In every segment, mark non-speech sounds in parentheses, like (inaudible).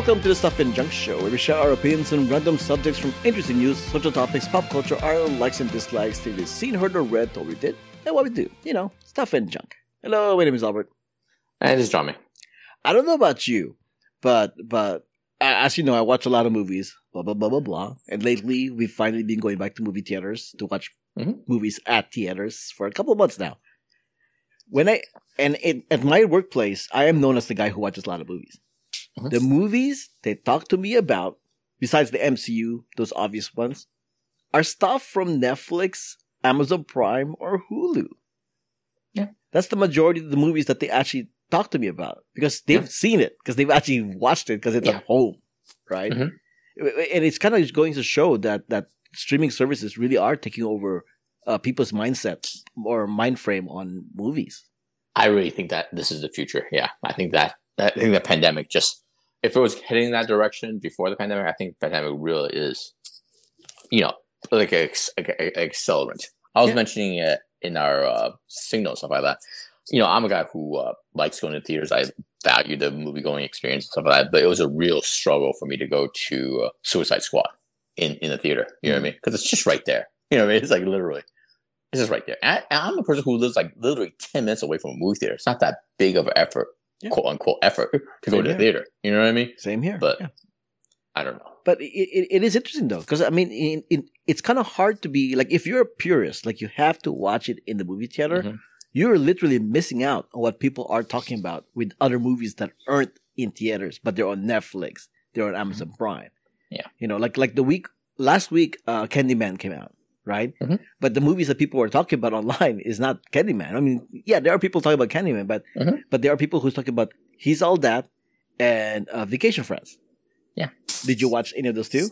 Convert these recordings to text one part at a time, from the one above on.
Welcome to the Stuff and Junk Show, where we share our opinions on random subjects from interesting news, social topics, pop culture, our own likes and dislikes, things we've seen, heard, or read, what we did, and what we do. You know, stuff and junk. Hello, my name is Albert. And this is Jiaming. I don't know about you, but but as you know, I watch a lot of movies, blah blah blah blah blah. And lately, we've finally been going back to movie theaters to watch Mhm. movies at theaters for a couple of months now. When I and it, at my workplace, I am known as the guy who watches a lot of movies. The movies they talk to me about, besides the MCU, those obvious ones, are stuff from Netflix, Amazon Prime, or Hulu. Yeah. That's the majority of the movies that they actually talk to me about because they've Yeah. seen it, because they've actually watched it, because it's Yeah. at home, right? Mhm. And it's kind of going to show that that streaming services really are taking over uh, people's mindset or mind frame on movies. I really think that this is the future. Yeah, I think that I think the pandemic just if it was heading that direction before the pandemic, I think the pandemic really is, you know, like a, like a, a accelerant. I was Yeah. mentioning it in our uh, signal stuff like that. You know, I'm a guy who uh, likes going to theaters. I value the movie going experience and stuff like that. But it was a real struggle for me to go to uh, Suicide Squad in in the theater. You know what I mean? Because it's just right there. You know what I mean? It's like literally. It's just right there. And I, I'm a person who lives like literally 10 minutes away from a movie theater. It's not that big of an effort, Yeah. quote unquote, effort to go to the theater. You know what I mean? Same here. But Yeah. I don't know. but it, it, it is interesting though because i mean it's kind of hard to be like if you're a purist like you have to watch it in the movie theater Mhm. you're literally missing out on what people are talking about with other movies that aren't in theaters but they're on netflix they're on amazon prime Yeah. you know like like the week last week uh candyman came out right Mhm. but the movies that people are talking about online is not candyman i mean yeah there are people talking about candyman but Mhm. but there are people who's talking about he's all that and uh, vacation friends Yeah. did you watch any of those two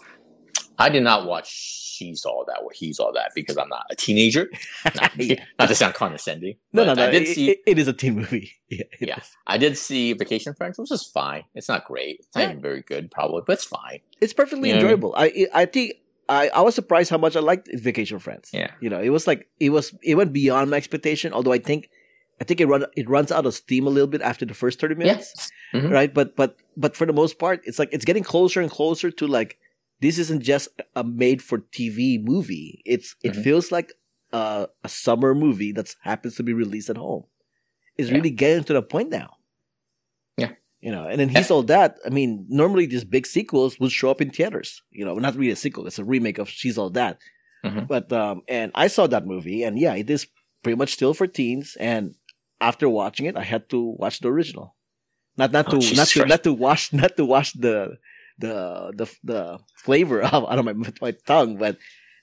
I did not watch She's All That or He's All That because I'm not a teenager. (laughs) not, Yeah. not to sound condescending. (laughs) No, no, no. I did it, see. it- it is a teen movie. (laughs) Yeah, Yeah. is. I did see Vacation Friends, which is fine. It's not great. It's not Yeah. even very good, probably, but it's fine. It's perfectly You know I mean? enjoyable. I I think I, I was surprised how much I liked Vacation Friends. Yeah. You know, it was like it was it went beyond my expectation. Although I think I think it run it runs out of steam a little bit after the first thirty minutes, Mhm. right? But but but for the most part, it's like it's getting closer and closer to like this isn't just a made for TV movie. It's it Mhm. feels like a, a summer movie that happens to be released at home. It's Yeah. really getting to the point now. You know, and then he's all that. I mean, normally these big sequels would show up in theaters. You know, not really a sequel; it's a remake of She's All That. Mhm. But um, and I saw that movie, and yeah, it is pretty much still for teens. And after watching it, I had to watch the original. Not not Oh, to not to not to wash (laughs) not to wash the the the the flavor (laughs) out of my my tongue, but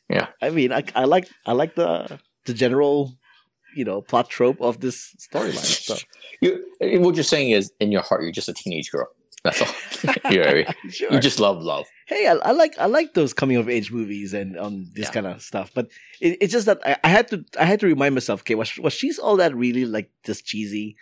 Yeah. I mean, I I like I like the the general you know plot trope of this storyline. So (laughs) You, eh, what you're saying is, in your heart, you're just a teenage girl. That's all. (laughs) (laughs) you know what I mean? sure. You just love love. hey, I, I like I like those coming of age movies and on this Yeah. kind of stuff. But it, it's just that I, I had to I had to remind myself, okay, was was she's all that really like this cheesy?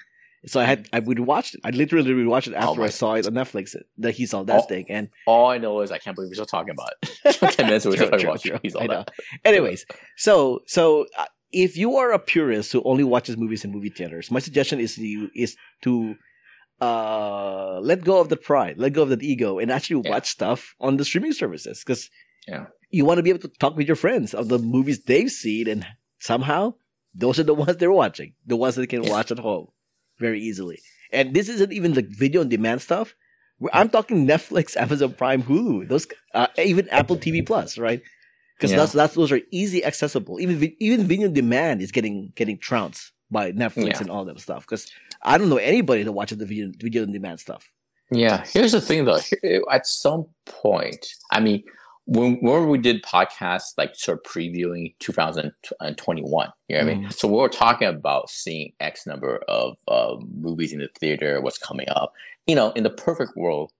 So I had I would watch it. I literally would watch it oh after my I saw it on Netflix. Uh, that he saw that Oh. thing. And All I know is I can't believe we're still talking about it. Ten minutes we're still talking about true. All. That. anyways, so so uh, if you are a purist who only watches movies in movie theaters, my suggestion is to you is to uh let go of the pride, let go of that ego, and actually Yeah. watch stuff on the streaming services because Yeah. you want to be able to talk with your friends of the movies they've seen, and somehow those are the ones they're watching, the ones that they can Yeah. watch at home very easily. And this isn't even the video on demand stuff. I'm talking Netflix, (laughs) Amazon Prime, Hulu, those uh, even Apple TV Plus, right? Because Yeah. that's that's those are easy accessible. Even even video demand is getting getting trounced by Netflix Yeah. and all that stuff. Because I don't know anybody that watches the video video on demand stuff. Yeah, here's the thing though. At some point, I mean, when when we did podcasts like sort of previewing 2021, you know what I mean? So we were talking about seeing X number of uh, movies in the theater, what's coming up. You know, in the perfect world,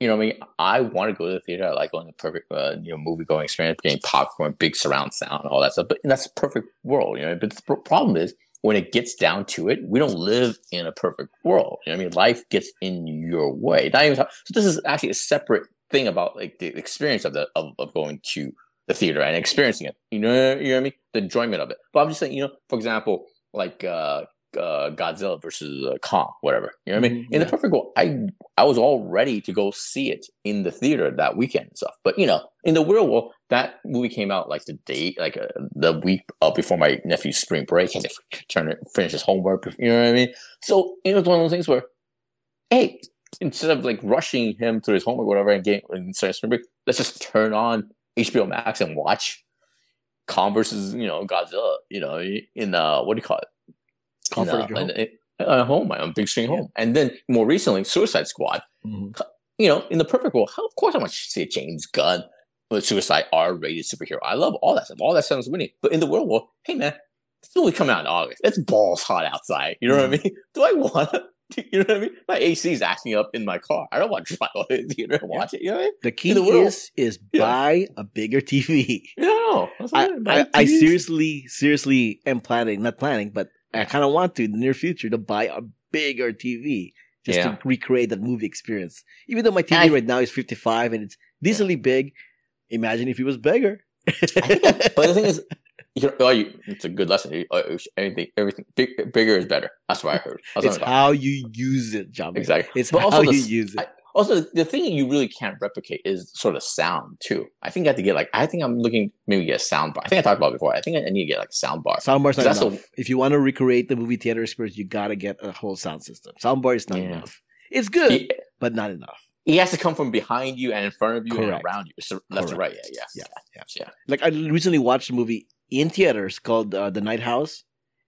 you know I mean? I want to go to the theater. I like going to the perfect, uh, you know, movie going experience, getting popcorn, big surround sound, all that stuff. But that's a perfect world, you know. But the problem is when it gets down to it, we don't live in a perfect world. You know I mean? Life gets in your way. Not even talk- so this is actually a separate thing about like the experience of the of, of going to the theater and experiencing it. You know, you know what I mean? The enjoyment of it. But I'm just saying, you know, for example, like uh uh, Godzilla versus uh, Kong, whatever. You know what I mean? Mhm, In the perfect world, I I was all ready to go see it in the theater that weekend and stuff. But you know, in the real world, that movie came out like the day, like uh, the week uh, before my nephew's spring break, and to (laughs) turn finish his homework. You know what I mean? So it was one of those things where, hey, instead of like rushing him through his homework, or whatever, and getting instead of spring break, let's just turn on HBO Max and watch Kong versus you know Godzilla. You know, in uh, what do you call it? Comfort of your uh, home. at my own big screen home. And then more recently, Suicide Squad. Mhm. You know, in the perfect world, of course I want to see a James Gunn with Suicide R-rated superhero. I love all that stuff. All that sounds winning. But in the real world, hey man, it's only coming out in August. It's balls hot outside. You know what I mean? (laughs) Do I want? to (laughs) You know what I mean? My AC is acting up in my car. I don't want to drive to the theater and watch it. You know what I mean? The key the world. is is Yeah. buy a bigger TV. Yeah, no. I, I. I seriously, seriously am planning, not planning, but I kind of want to in the near future to buy a bigger TV just Yeah. to recreate that movie experience. Even though my TV I- right now is 55 and it's decently big, imagine if it was bigger. That- but the thing is, (laughs) you oh, you, it's a good lesson. Uh, Everything, everything, big, bigger is better. That's what I heard. That's it's what I thought. how you use it, John. exactly. It's But how also the you use it. I- Also, the thing that you really can't replicate is sort of sound too. I think I have to get like I think I'm looking maybe get a sound bar. I think I talked about it before. I think I need to get like a sound bar. Soundbar's not That's a- enough. if you want to recreate the movie theater experience, you gotta get a whole sound system. Sound bar is not Yeah. enough. It's good, but not enough. he has to come from behind you and in front of you Correct. and around you, so left to right. Yeah, yeah, Yeah, yeah. Like I recently watched a movie in theaters called uh, The Night House,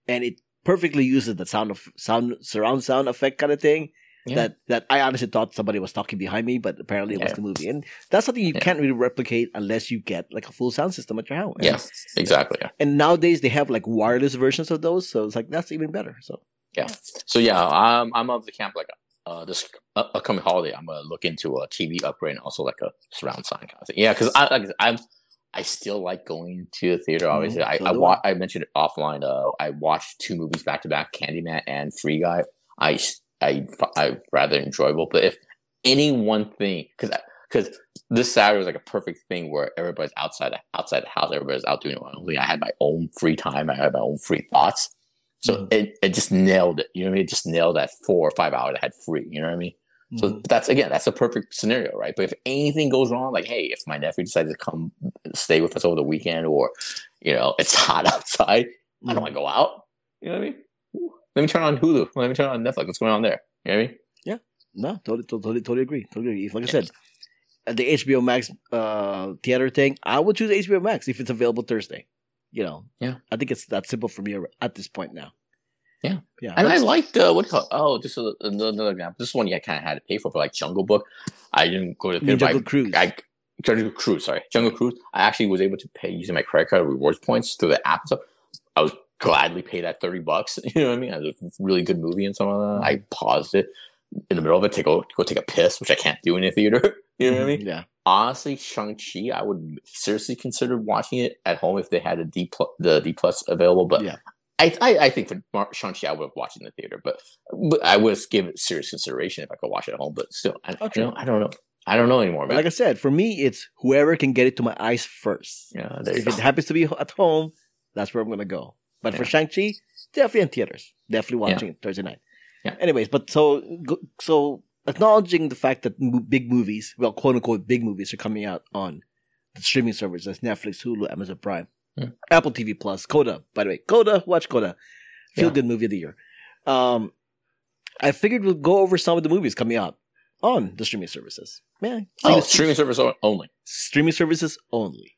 and it perfectly uses the sound of sound surround sound effect kind of thing. Yeah. That that I honestly thought somebody was talking behind me, but apparently it was the movie, and that's something you Yeah. can't really replicate unless you get like a full sound system at your house. Yeah, exactly. Yeah. And nowadays they have like wireless versions of those, so it's like that's even better. So yeah, So yeah, I'm I'm of the camp like uh this uh, upcoming holiday. I'm gonna look into a TV upgrade and also like a surround sound kind of thing. Yeah, because I like I'm I still like going to the theater. Obviously, Mhm, I I, wa- I mentioned it offline. Uh, I watched two movies back to back, Candyman and Free Guy. I I I rather enjoyable. But if any one thing, because because this Saturday was like a perfect thing where everybody's outside the, outside the house, everybody's out doing their own thing. I had my own free time. I had my own free thoughts. So Mhm. it, it just nailed it. You know what I mean? It just nailed that four or five hours I had free. You know what I mean? So mhm. that's again, that's a perfect scenario, right? But if anything goes wrong, like hey, if my nephew decides to come stay with us over the weekend, or you know, it's (laughs) hot outside, I don't Mhm. want to go out. You know what I mean? Let me turn on Hulu. Let me turn on Netflix. What's going on there? You know what I mean? No, totally, totally, totally agree. Totally agree. Like I said, at the HBO Max uh, theater thing, I would choose HBO Max if it's available Thursday. You know, Yeah. I think it's that simple for me at this point now. Yeah. yeah. And I liked uh, what call? Oh, just a, another example. This one, yeah, I kind of had to pay for, but like Jungle Book, I didn't go to the I theater. I- Jungle Cruise. I Jungle Cruise, sorry, Jungle Cruise. I actually was able to pay using my credit card rewards points through the app stuff. I was gladly pay that thirty bucks. (laughs) You know what I mean? It was a really good movie and something like that. I mm-hmm. paused it in the middle of it to go go take a piss, which I can't do in a theater. (laughs) you know what I mean? Mm-hmm. Yeah. Honestly, Shang Chi, I would seriously consider watching it at home if they had a D plus, the D plus available. But Yeah. I, I, I think for Mar- Shang Chi, I would have watched it in the theater, but but I would give it serious consideration if I could watch it at home. But still, I, Oh, you true. know, I don't know. I don't know anymore, man. like I said, for me, it's whoever can get it to my eyes first. yeah, If go. it happens to be at home, that's where I'm gonna go. But for Shang Chi, definitely in theaters. Definitely Yeah. watching it Thursday night. Yeah. Anyways, but so so acknowledging the fact that big movies, well, quote unquote, big movies are coming out on the streaming services, Netflix, Hulu, Amazon Prime, Yeah. Apple TV Plus, Coda. By the way, Coda, watch Coda, feel Yeah. good movie of the year. Um, I figured we'll go over some of the movies coming out on the streaming services. Man, Oh, streaming service o- only. streaming services only.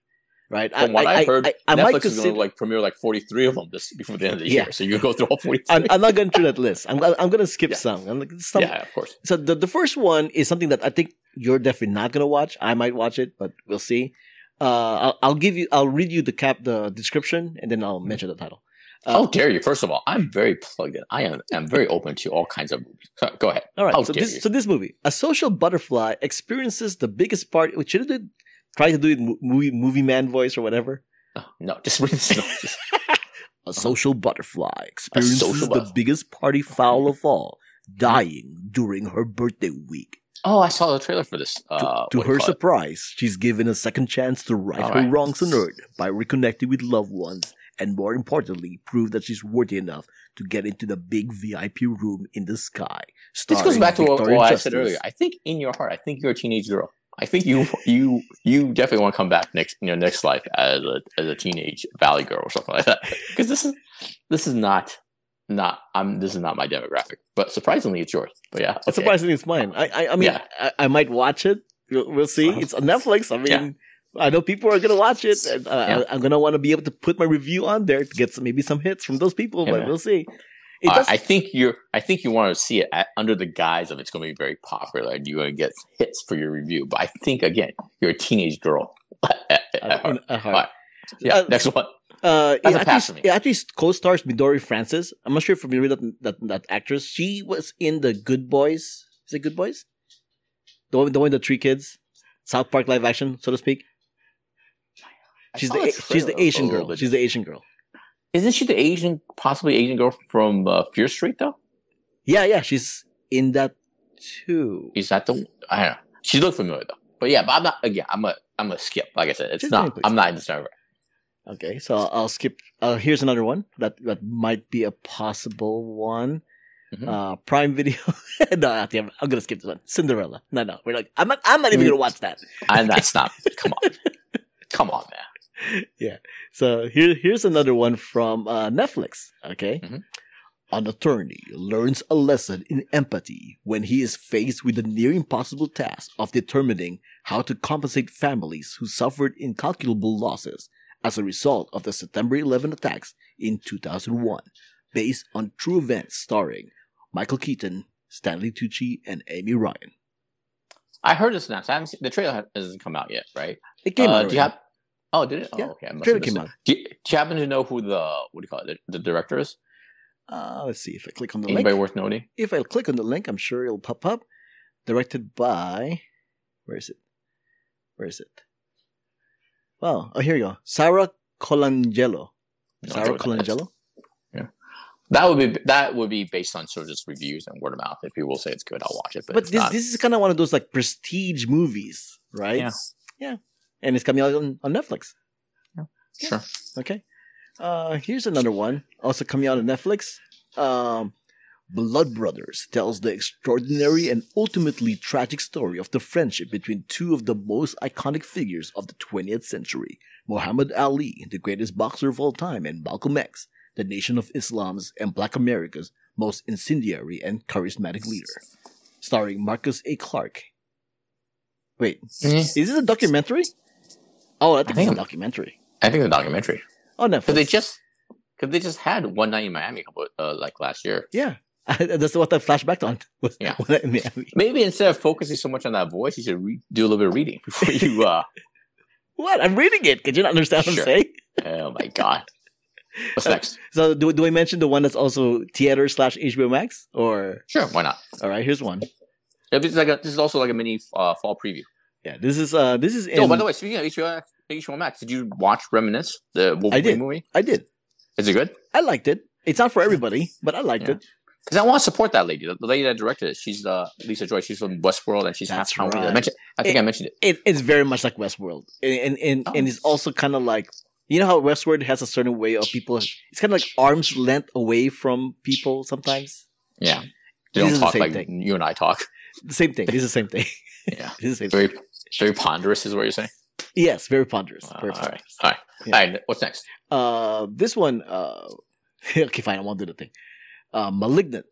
Right. From what I, have heard, I, I might Netflix is going to like premiere like forty three of them this before the end of the Yeah. year. So you go through all forty three. I'm, I'm not going through that list. I'm, I'm going to skip Yeah. some. I'm like, some. yeah, of course. So the, the first one is something that I think you're definitely not going to watch. I might watch it, but we'll see. Uh, I'll, I'll give you, I'll read you the cap, the description, and then I'll mention the title. Uh, How dare you? First of all, I'm very plugged in. I am. I'm very open to all kinds of movies. Go ahead. All right. How so this, you. so this movie, a social butterfly experiences the biggest part, Which have did, try to do it in movie, movie man voice or whatever. Oh, no, just read the synopsis. A social butterfly experiences social the butterfly. biggest party foul of all, dying during her birthday week. oh, I saw the trailer for this. To, Uh, to her call it? surprise, she's given a second chance to right All her right. wrongs on earth by reconnecting with loved ones and more importantly, prove that she's worthy enough to get into the big VIP room in the sky. This goes back to what, what I said earlier. I think in your heart, I think you're a teenage girl. I think you you you definitely want to come back next in your next life as a as a teenage valley girl or something like that. (laughs) Because this is this is not not I'm this is not my demographic. But surprisingly, it's yours. But yeah, okay. Surprisingly, it's mine. I, I, I mean, Yeah. I, I might watch it. We'll, we'll see. It's on Netflix. I mean, Yeah. I know people are gonna watch it, and uh, Yeah. I, am gonna want to be able to put my review on there to get some, maybe some hits from those people. Yeah, but man. we'll see. I- I think you're. I think you want to see it at, under the guise of it's going to be very popular and you're going to get hits for your review. But I think again, you're a teenage girl. (laughs) at, at heart. heart. Yeah. Uh, next one. Uh, That's yeah, a pass actually, for me. yeah, actually co-stars Midori Francis. I'm not sure if you're familiar with that, that that actress. She was in the Good Boys. Is it Good Boys? The one, the one with the three kids, South Park live action, so to speak. She's the a A- she's the Asian girl. She's the Asian girl. Isn't she the Asian, possibly Asian girl from uh, Fear Street though? Yeah, yeah, she's in that too. Is that the? I don't know. She looked familiar though. But yeah, but I'm not. Again, I'm a. I'm a skip. Like I said, it's Just not. I'm not in the server. Okay, so I'll, I'll skip. Uh, here's another one that that might be a possible one. Mhm. Uh, Prime Video. (laughs) no, actually, I'm, I'm gonna skip this one. Cinderella. No, no, we're like, I'm not. I'm not even gonna watch that. And that's not. Come on, come on, man. (laughs) So here, here's another one from uh, Netflix. Okay, Mhm. an attorney learns a lesson in empathy when he is faced with the near impossible task of determining how to compensate families who suffered incalculable losses as a result of the September 11 attacks in 2001, based on true events starring Michael Keaton, Stanley Tucci, and Amy Ryan. I heard this announced. I haven't seen the trailer. Hasn't come out yet, right? It came Uh, out. do you have? Oh, did it? Oh, Yeah. okay. I must Trailer came out. Do you, do you happen to know who the what do you call it? The, the director is? Uh, let's see if I click on the Anybody link. worth noting? if I click on the link, I'm sure it'll pop up. Directed by, where is it? Where is it? Well, oh, here you go. Sara Colangelo. No Sarah idea what that is. Colangelo. That would be that would be based on sort of just reviews and word of mouth. If people say it's good, I'll watch it. But, But this not. this is kind of one of those like prestige movies, right? Yeah. Yeah. And it's coming out on, on Netflix. sure. Okay. Uh, here's another one, also coming out on Netflix. Um, Blood Brothers tells the extraordinary and ultimately tragic story of the friendship between two of the most iconic figures of the 20th century Muhammad Ali, the greatest boxer of all time, and Malcolm X, the Nation of Islam's and Black America's most incendiary and charismatic leader. Starring Marcus A. Clark. Wait, Mhm. is this a documentary? Oh, I think, think it's a documentary. I think the documentary Oh, no, because they just because they just had one night in Miami couple uh, like last year. Yeah, (laughs) that's what I flashback on. Was Yeah. (laughs) Maybe instead of focusing so much on that voice, you should re- do a little bit of reading before you. (laughs) uh What? I'm reading it. Can you not understand what I'm saying? Oh my god! What's next? So, do, do I mention the one that's also theater slash HBO Max? Or Sure, why not? all right, here's one. Yeah, This is like a, this is also like a mini uh, fall preview. Yeah, this is uh, this is. In, oh, by the way, speaking of HBO, Max- Max, did you watch Reminisce, the Wolverine did. movie? I did. Is it good? I liked it. It's not for everybody, but I liked Yeah. it. Because I want to support that lady, the, the lady that directed it. She's uh, Lisa Joy. She's from Westworld, and she's That's half Taiwanese. I right. mentioned. I think It- I mentioned it. it. It's very much like Westworld, and and and, Oh. and it's also kind of like you know how Westworld has a certain way of people. It's kind of like arm's length away from people sometimes. Yeah, they This don't is the same like thing. you and I talk. The same thing. This is the same thing. Yeah, (laughs) This is the same thing. very very ponderous is what you're saying. Yes, very ponderous. Uh, Very all right, all right, Yeah. all right. What's next? Uh, this one, uh, (laughs) okay, fine. I won't do the thing. Uh, malignant,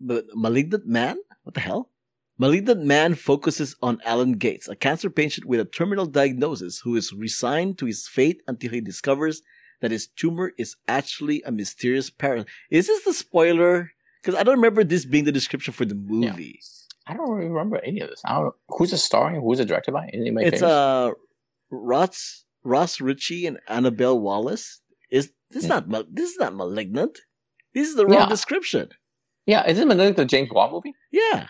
but malignant man. What the hell? Malignant man focuses on Alan Gates, a cancer patient with a terminal diagnosis who is resigned to his fate until he discovers that his tumor is actually a mysterious parasite. Is this the spoiler? Because I don't remember this being the description for the movie. I don't really remember any of this. I don't. Who's it starring? Who's it directed by? Anybody It's famous? uh Ross Ross Ritchie and Annabelle Wallis. Is this not this is not malignant? This is the wrong Yeah. description. yeah, is it like the James Wan movie? Yeah.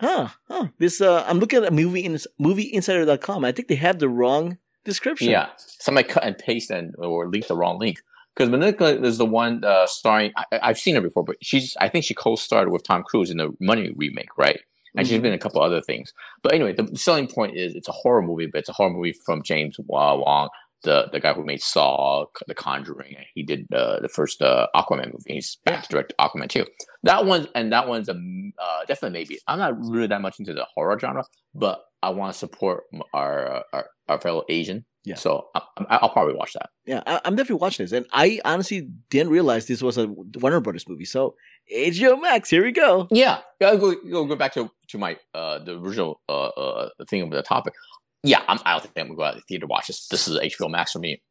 Huh. Huh. This uh I'm looking at a movie in movieinsider.com. I think they have the wrong description. Yeah, somebody cut and paste and or linked the wrong link. Because Monica is the one uh, starring. I, I've seen her before, but she's. I think she co-starred with Tom Cruise in the Mummy remake, right? And she's Mhm. been a couple other things. But anyway, the selling point is it's a horror movie, but it's a horror movie from James Wan, the the guy who made Saw, The Conjuring. He did uh, the first uh, Aquaman movie. He's back to direct Aquaman too. That one and that one's a uh, definitely maybe. I'm not really that much into the horror genre, but I want to support our, our our fellow Asian. Yeah. So I, I'll probably watch that. Yeah, I, am definitely watching this, and I honestly didn't realize this was a Warner Brothers movie. So HBO Max, here we go. Yeah, I'll go go, go back to to my uh the original uh uh thing of the topic. Yeah, I'm, I don't think I'm gonna go out to the theater to watch this. This is HBO Max for me.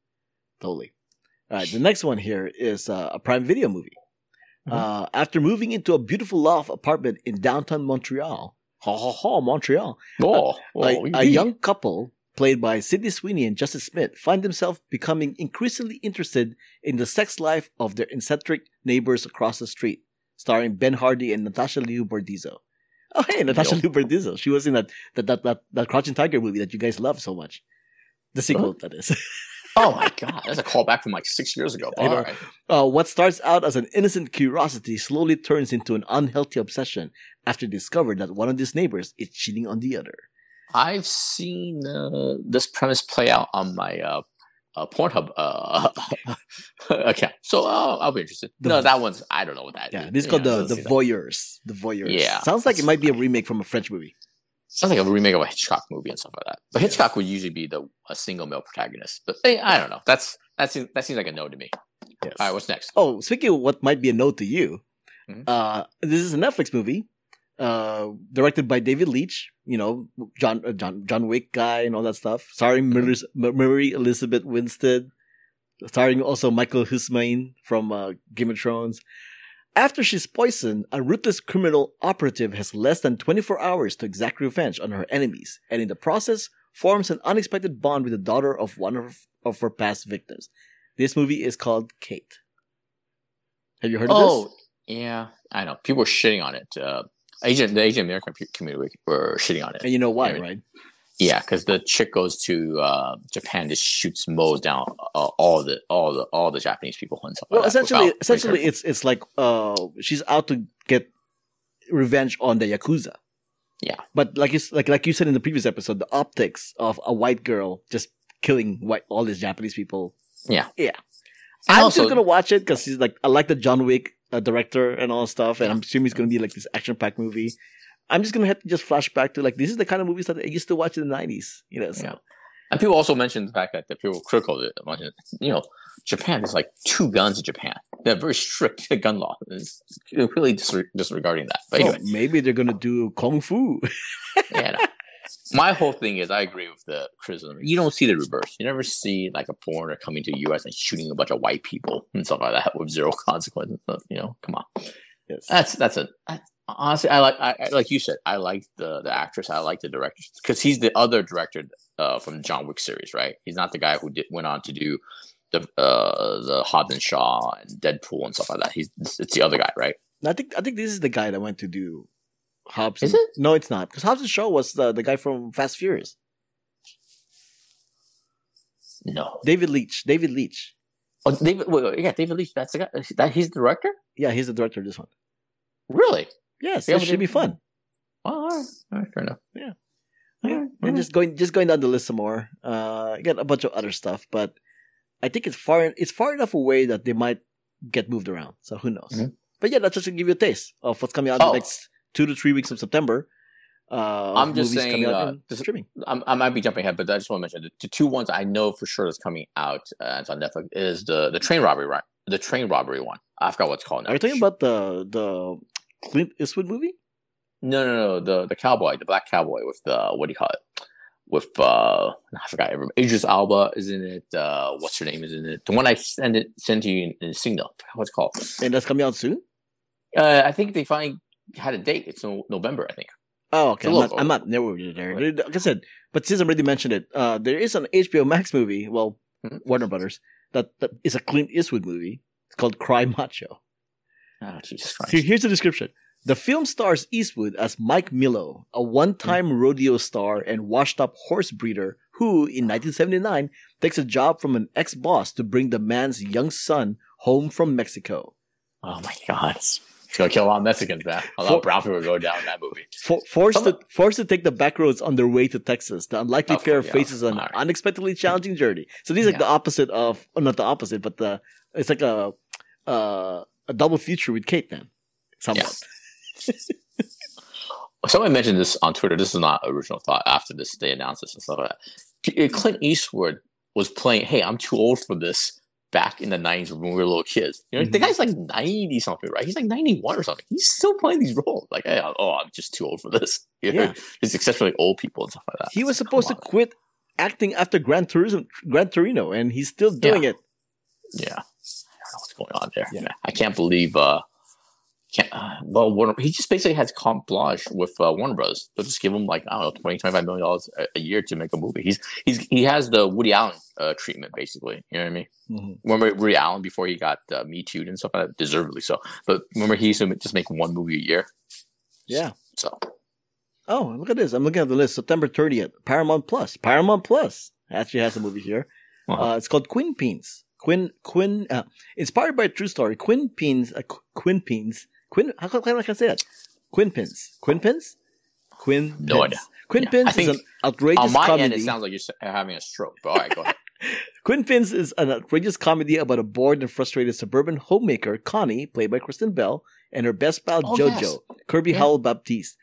Totally. All right, the next one here is uh, a Prime Video movie. Mm-hmm. Uh, after moving into a beautiful loft apartment in downtown Montreal, ha ha ha, Montreal. Oh, oh a, a young couple played by Sydney Sweeney and Justice Smith, find themselves becoming increasingly interested in the sex life of their eccentric neighbors across the street, starring Ben Hardy and Natasha Liu Bordizzo. Oh, hey, Natasha Liu Bordizzo. She was in that, that, that, that, that Crouching Tiger movie that you guys love so much. The sequel, that is. (laughs) oh my god, that's a callback from like six years ago. All right. Uh, what starts out as an innocent curiosity slowly turns into an unhealthy obsession after discovered that one of these neighbors is cheating on the other. I've seen uh, this premise play out on my uh, uh, Pornhub uh, (laughs) account, so uh, I'll be interested. The, no, that one's I don't know what that. Yeah, is. this is called yeah, the the Voyeurs. The Voyeurs. Yeah, sounds like it might be a remake from a French movie. Sounds like a remake of a Hitchcock movie and stuff like that. But Hitchcock would usually be the a single male protagonist. But hey, I don't know. That's that seems that seems like a no to me. Yes. All right, what's next? Oh, speaking of what might be a no to you, mm-hmm. uh, this is a Netflix movie uh, directed by David Leitch. You know, John uh, John John Wick guy and all that stuff. Starring mm-hmm. Mary Elizabeth Winstead. Starring also Michael Huisman from uh, Game of Thrones. After she's poisoned, a ruthless criminal operative has less than 24 hours to exact revenge on her enemies, and in the process, forms an unexpected bond with the daughter of one of, of her past victims. This movie is called Kate. Have you heard of oh, this? Oh, yeah, I know. People are shitting on it. Uh, Asian, the Asian American community were shitting on it. And you know why, right? Yeah, because the chick goes to uh, Japan, just shoots, mows down uh, all the all the all the Japanese people and stuff. Well, like essentially, essentially, it's it's like uh, she's out to get revenge on the yakuza. Yeah, but like you like like you said in the previous episode, the optics of a white girl just killing white all these Japanese people. Yeah, yeah. And I'm also, still gonna watch it because she's like I like the John Wick uh, director and all stuff, and I'm assuming it's gonna be like this action packed movie. I'm just gonna have to just flash back to like this is the kind of movies that I used to watch in the '90s. You know, so. yeah. And people also mentioned the fact that the people critical of it. You know, Japan is like two guns in Japan. They have very strict gun law. It's really disregarding that. But anyway, well, maybe they're gonna do kung fu. yeah. No. (laughs) My whole thing is, I agree with the criticism. You don't see the reverse. You never see like a foreigner coming to the U.S. and shooting a bunch of white people and stuff like that with zero (laughs) consequences. You know, come on. Yes. That's that's a that's, honestly, I like I, like you said, I like the the actress, I like the director because he's the other director uh, from the John Wick series, right? He's not the guy who did, went on to do the uh, the Hobbs and Shaw and Deadpool and stuff like that. He's it's the other guy, right? I think I think this is the guy that went to do Hobbs. Is and, it? No, it's not because Hobbs and Shaw was the the guy from Fast Furious. No, David Leitch. David Leitch. Oh, David. Wait, wait, yeah, David Leitch. That's the guy. That he's the director. Yeah, he's the director of this one. Really? Yes, yeah, it should be fun. Oh, all right. all right, fair enough. Yeah. Yeah, and just going just going down the list some more. Uh, I got a bunch of other stuff, but I think it's far it's far enough away that they might get moved around. So who knows? Mm-hmm. But yeah, that's just to give you a taste of what's coming out oh. the next two to three weeks of September. Uh, I'm just saying, uh, streaming. I'm, i might be jumping ahead, but I just want to mention the, the two ones I know for sure that's coming out uh, it's on Netflix is the the train robbery right, the train robbery one. I forgot what's called. Now. Are you talking about the the Clint Eastwood movie? No, no, no. The the cowboy, the black cowboy with the what do you call it? With uh, I forgot. Idris Elba is in it. Uh, what's her name is in it? The one I sent it sent to you in, in Signal. What's called? And that's coming out soon. Uh, I think they finally had a date. It's no, November, I think. Oh, okay. I'm not, I'm not never there. Right. Like I said, but since I already mentioned it, uh, there is an HBO Max movie. Well, mm-hmm. Warner Brothers that that is a Clint Eastwood movie. It's called Cry Macho. Oh, Jesus Christ. Here's the description. The film stars Eastwood as Mike Milo, a one-time mm. rodeo star and washed-up horse breeder who, in 1979, takes a job from an ex-boss to bring the man's young son home from Mexico. Oh my God! It's gonna kill a lot of Mexicans, man. A lot of brown people go down in that movie. For, forced to forced to take the back roads on their way to Texas, the unlikely Of pair yeah. faces an Alright. unexpectedly challenging journey. So these are like Yeah. the opposite of, not the opposite, but the it's like a uh, a double feature with Kate then, somewhat. Yes. Someone mentioned this on Twitter. This is not original thought. After this, they announced this and stuff like that. Clint Eastwood was playing. Hey, I'm too old for this. Back in the '90s when we were little kids, you know, the Mhm. guy's like 90 something, right? He's like 91 or something. He's still playing these roles. Like, hey, oh, I'm just too old for this. (laughs) You know, Yeah. it's exceptionally old people and stuff like that. He was supposed to quit acting after Gran Turismo, Gran Torino, and he's still doing it. Yeah, I don't know what's going on there. Yeah. I can't believe. uh can't, uh, well, Warner, he just basically has comp blanche with uh, Warner Brothers. They'll just give him like I don't know, 20 25 million dollars a, year to make a movie. He's he's he has the Woody Allen uh, treatment basically. You know what I mean? Mhm. Remember Woody Allen before he got uh, Me Too and stuff like that, deservedly so. But remember he used to just make one movie a year. Yeah. So Oh, look at this! I'm looking at the list. September 30th, Paramount Plus. Paramount Plus actually has a movie here. Uh-huh. Uh, it's called Quinn Peens. Quinn Quinn, uh, inspired by a true story. Quinn Peens, uh, Quinn Peens, Quinn. How can, I say that? Quinn Pins. Quinn Pins. Quinn. No idea. Quinn Yeah, is an outrageous on my comedy. end, it sounds like you're having a stroke. But all right, go ahead. (laughs) Quinn Pins is an outrageous comedy about a bored and frustrated suburban homemaker, Connie, played by Kristen Bell, and her best pal, Oh, Jojo, yes. Kirby Yeah. Howell Baptiste,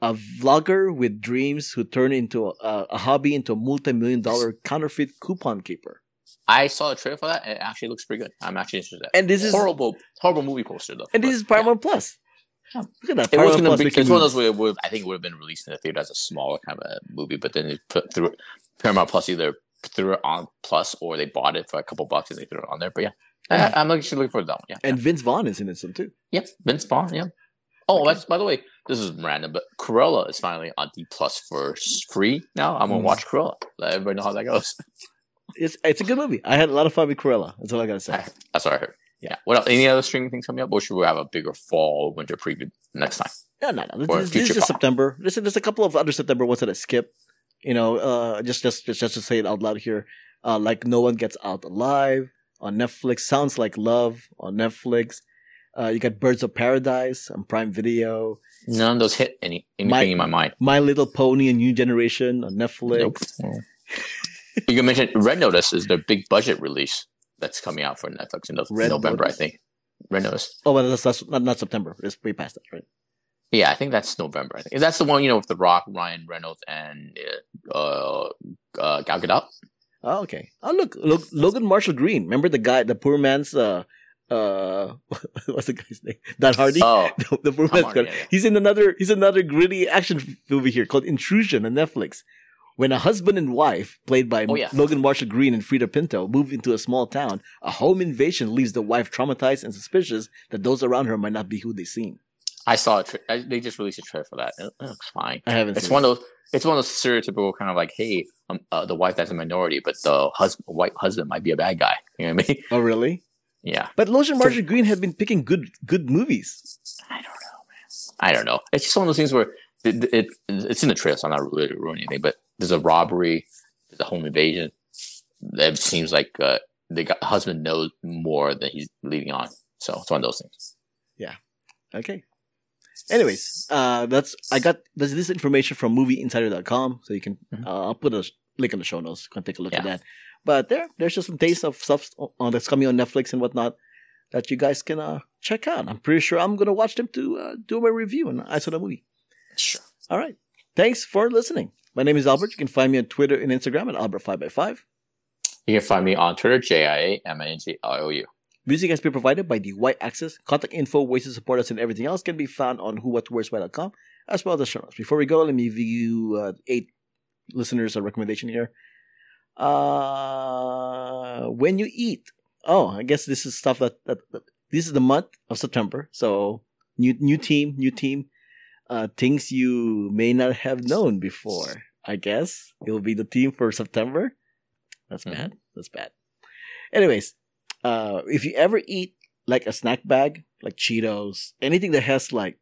a vlogger with dreams who turn into a, a hobby into a multi-million dollar counterfeit coupon keeper. I saw a trailer for that, and it actually looks pretty good. I'm actually interested. And this is horrible, horrible movie poster though. and But, this is yeah. Paramount Plus. Yeah. Look at that. It was gonna be. It's one of those where it would, I think it would have been released in the theater as a smaller kind of a movie, but then they put through Paramount Plus either threw it on Plus or they bought it for a couple bucks and they threw it on there. But yeah, I, I'm actually looking for that one. Yeah, And Vince Vaughn is in it some too. yeah, Vince Vaughn. Yeah. Oh, Okay. that's by the way, this is random, but Cruella is finally on D Plus for free now. I'm gonna Mm. watch Cruella. Let everybody know how that goes. (laughs) It's it's a good movie. I had a lot of fun with Cruella. That's all I gotta say. (laughs) That's all I heard. Yeah. What else? Any other streaming things coming up, or should we have a bigger fall winter preview next time? No, no, no. This, Or this- this is just. September. There's, there's a couple of other September ones that I skip. You know, uh, just, just, just, just to say it out loud here. Uh, like No One Gets Out Alive on Netflix. Sounds Like Love on Netflix. Uh, you got Birds of Paradise on Prime Video. None of those hit any anything My- in my mind. My Little Pony A New Generation on Netflix. Nope. (laughs) you can mention Red Notice is their big budget release that's coming out for Netflix in Red November, Notice? I think. Red Notice. Oh, but that's, that's not, not September. It's way past that, right? Yeah, I think that's November. I think that's the one you know with The Rock, Ryan Reynolds, and uh, uh, Gal Gadot. Oh, okay. Oh, look, look, Logan Marshall Green. Remember the guy, the poor man's, uh, uh, (laughs) what's the guy's name? Dan Hardy? Oh, (laughs) the, the poor man's Hardy, yeah, yeah. He's in another, he's another gritty action movie here called Intrusion on Netflix. When a husband and wife, played by Oh, yeah. Logan Marshall Green and Freida Pinto, move into a small town, a home invasion leaves the wife traumatized and suspicious that those around her might not be who they seem. I saw it. Tra- they just released a trailer for that. It looks fine. I haven't It's seen one it. of those. It's one of those stereotypical kind of like, hey, um, uh, the wife that's a minority, but the husband, white husband, might be a bad guy. You know what I mean? Oh, really? Yeah. But Logan Marshall Green had been picking good, good movies. I don't know, man. I don't know. It's just one of those things where it, it it's in the trailer, so I'm not really ruining anything. But there's a robbery, there's a home invasion. It seems like uh, the husband knows more than he's leading on. So it's one of those things. Yeah. Okay. Anyways, uh, that's I got this, this information from movieinsider.com, so you can Mhm. uh, I'll put a link in the show notes. You can take a look at that. But there, there's just some taste of stuff on that's coming on Netflix and whatnot that you guys can uh, check out. I'm pretty sure I'm gonna watch them to uh, do my review and I saw the movie. Sure. All right. Thanks for listening. My name is Albert. You can find me on Twitter and Instagram at Albert5x5. You can find me on Twitter, J I A M A N G I O U. Music has been provided by the White Access. Contact info, ways to support us, and everything else can be found on whowhatwhereswhy.com as well as the show notes. Before we go, let me give you uh, eight listeners a recommendation here. Uh, when you eat, oh, I guess this is stuff that, that, that this is the month of September. So new new team, new team. Uh, things you may not have known before. I guess it will be the team for September. That's Mhm. bad. That's bad. Anyways, uh, if you ever eat like a snack bag, like Cheetos, anything that has like,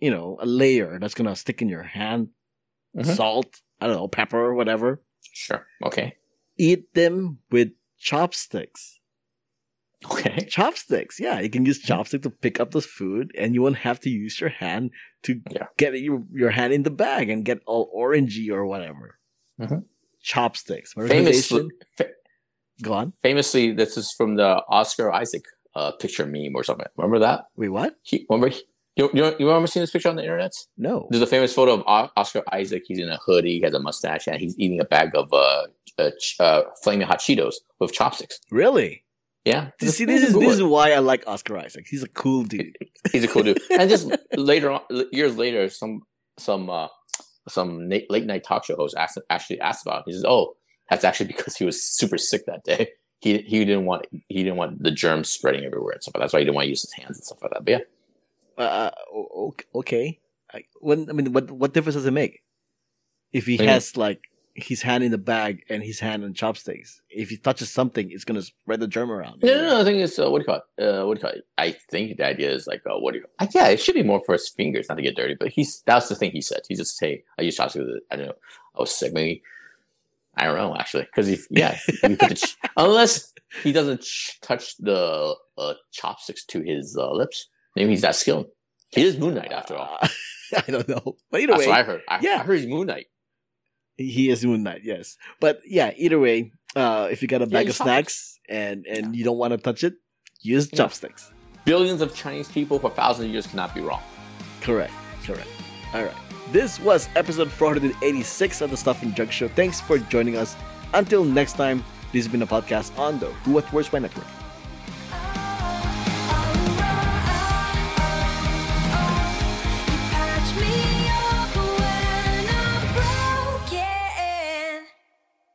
you know, a layer that's gonna stick in your hand, Mhm. salt, I don't know, pepper, or whatever, Sure. Okay. eat them with chopsticks. Okay. Chopsticks. Yeah, you can use chopsticks to pick up the food, and you won't have to use your hand to Yeah. get your, your hand in the bag and get all orangey or whatever. Mhm. Chopsticks. Famously, fa- Go on. famously, this is from the Oscar Isaac uh, picture meme or something. Remember that? Wait, what? He, remember? He, you, you, you remember seeing this picture on the internet? No. There's a famous photo of O- Oscar Isaac. He's in a hoodie, he has a mustache, and he's eating a bag of uh, uh, ch- uh, flaming hot Cheetos with chopsticks. Really? Yeah, see, this is this is why I like Oscar Isaac. He's a cool dude. he's a cool dude. (laughs) And just later on, years later, some some uh, some late night talk show host asked, actually asked about. Him. He says, "Oh, that's actually because he was super sick that day. He he didn't want he didn't want the germs spreading everywhere and stuff. like that. That's why he didn't want to use his hands and stuff like that. But yeah, Uh, o- okay. I, when I mean, what what difference does it make if he has like his hand in the bag and his hand on chopsticks? If he touches something, it's gonna spread the germ around. no, no, no. I think it's uh, what do you call it? Uh, what do you call it? I think the idea is like, uh, what do you? Uh, yeah, it should be more for his fingers, not to get dirty. But he's that's the thing he said. He just say, I use chopsticks. with it." I don't know. I was sick. Maybe I don't know actually, because if yeah, if you put ch- (laughs) unless he doesn't ch- touch the uh, chopsticks to his uh, lips, maybe he's that skilled. He is Moon Knight after all. (laughs) I don't know, but either That's way, what I heard. I, yeah. I heard he's Moon Knight. He is Moon Knight. Yes, but yeah, either way, uh, if you got a bag use of chopsticks. snacks and and you don't want to touch it, use Yeah. chopsticks. Billions of Chinese people for thousands of years cannot be wrong. Correct. Correct. All right. This was episode 486 of the Stuff and Junk Show. Thanks for joining us. Until next time, this has been a podcast on the Who What Where's Why Network.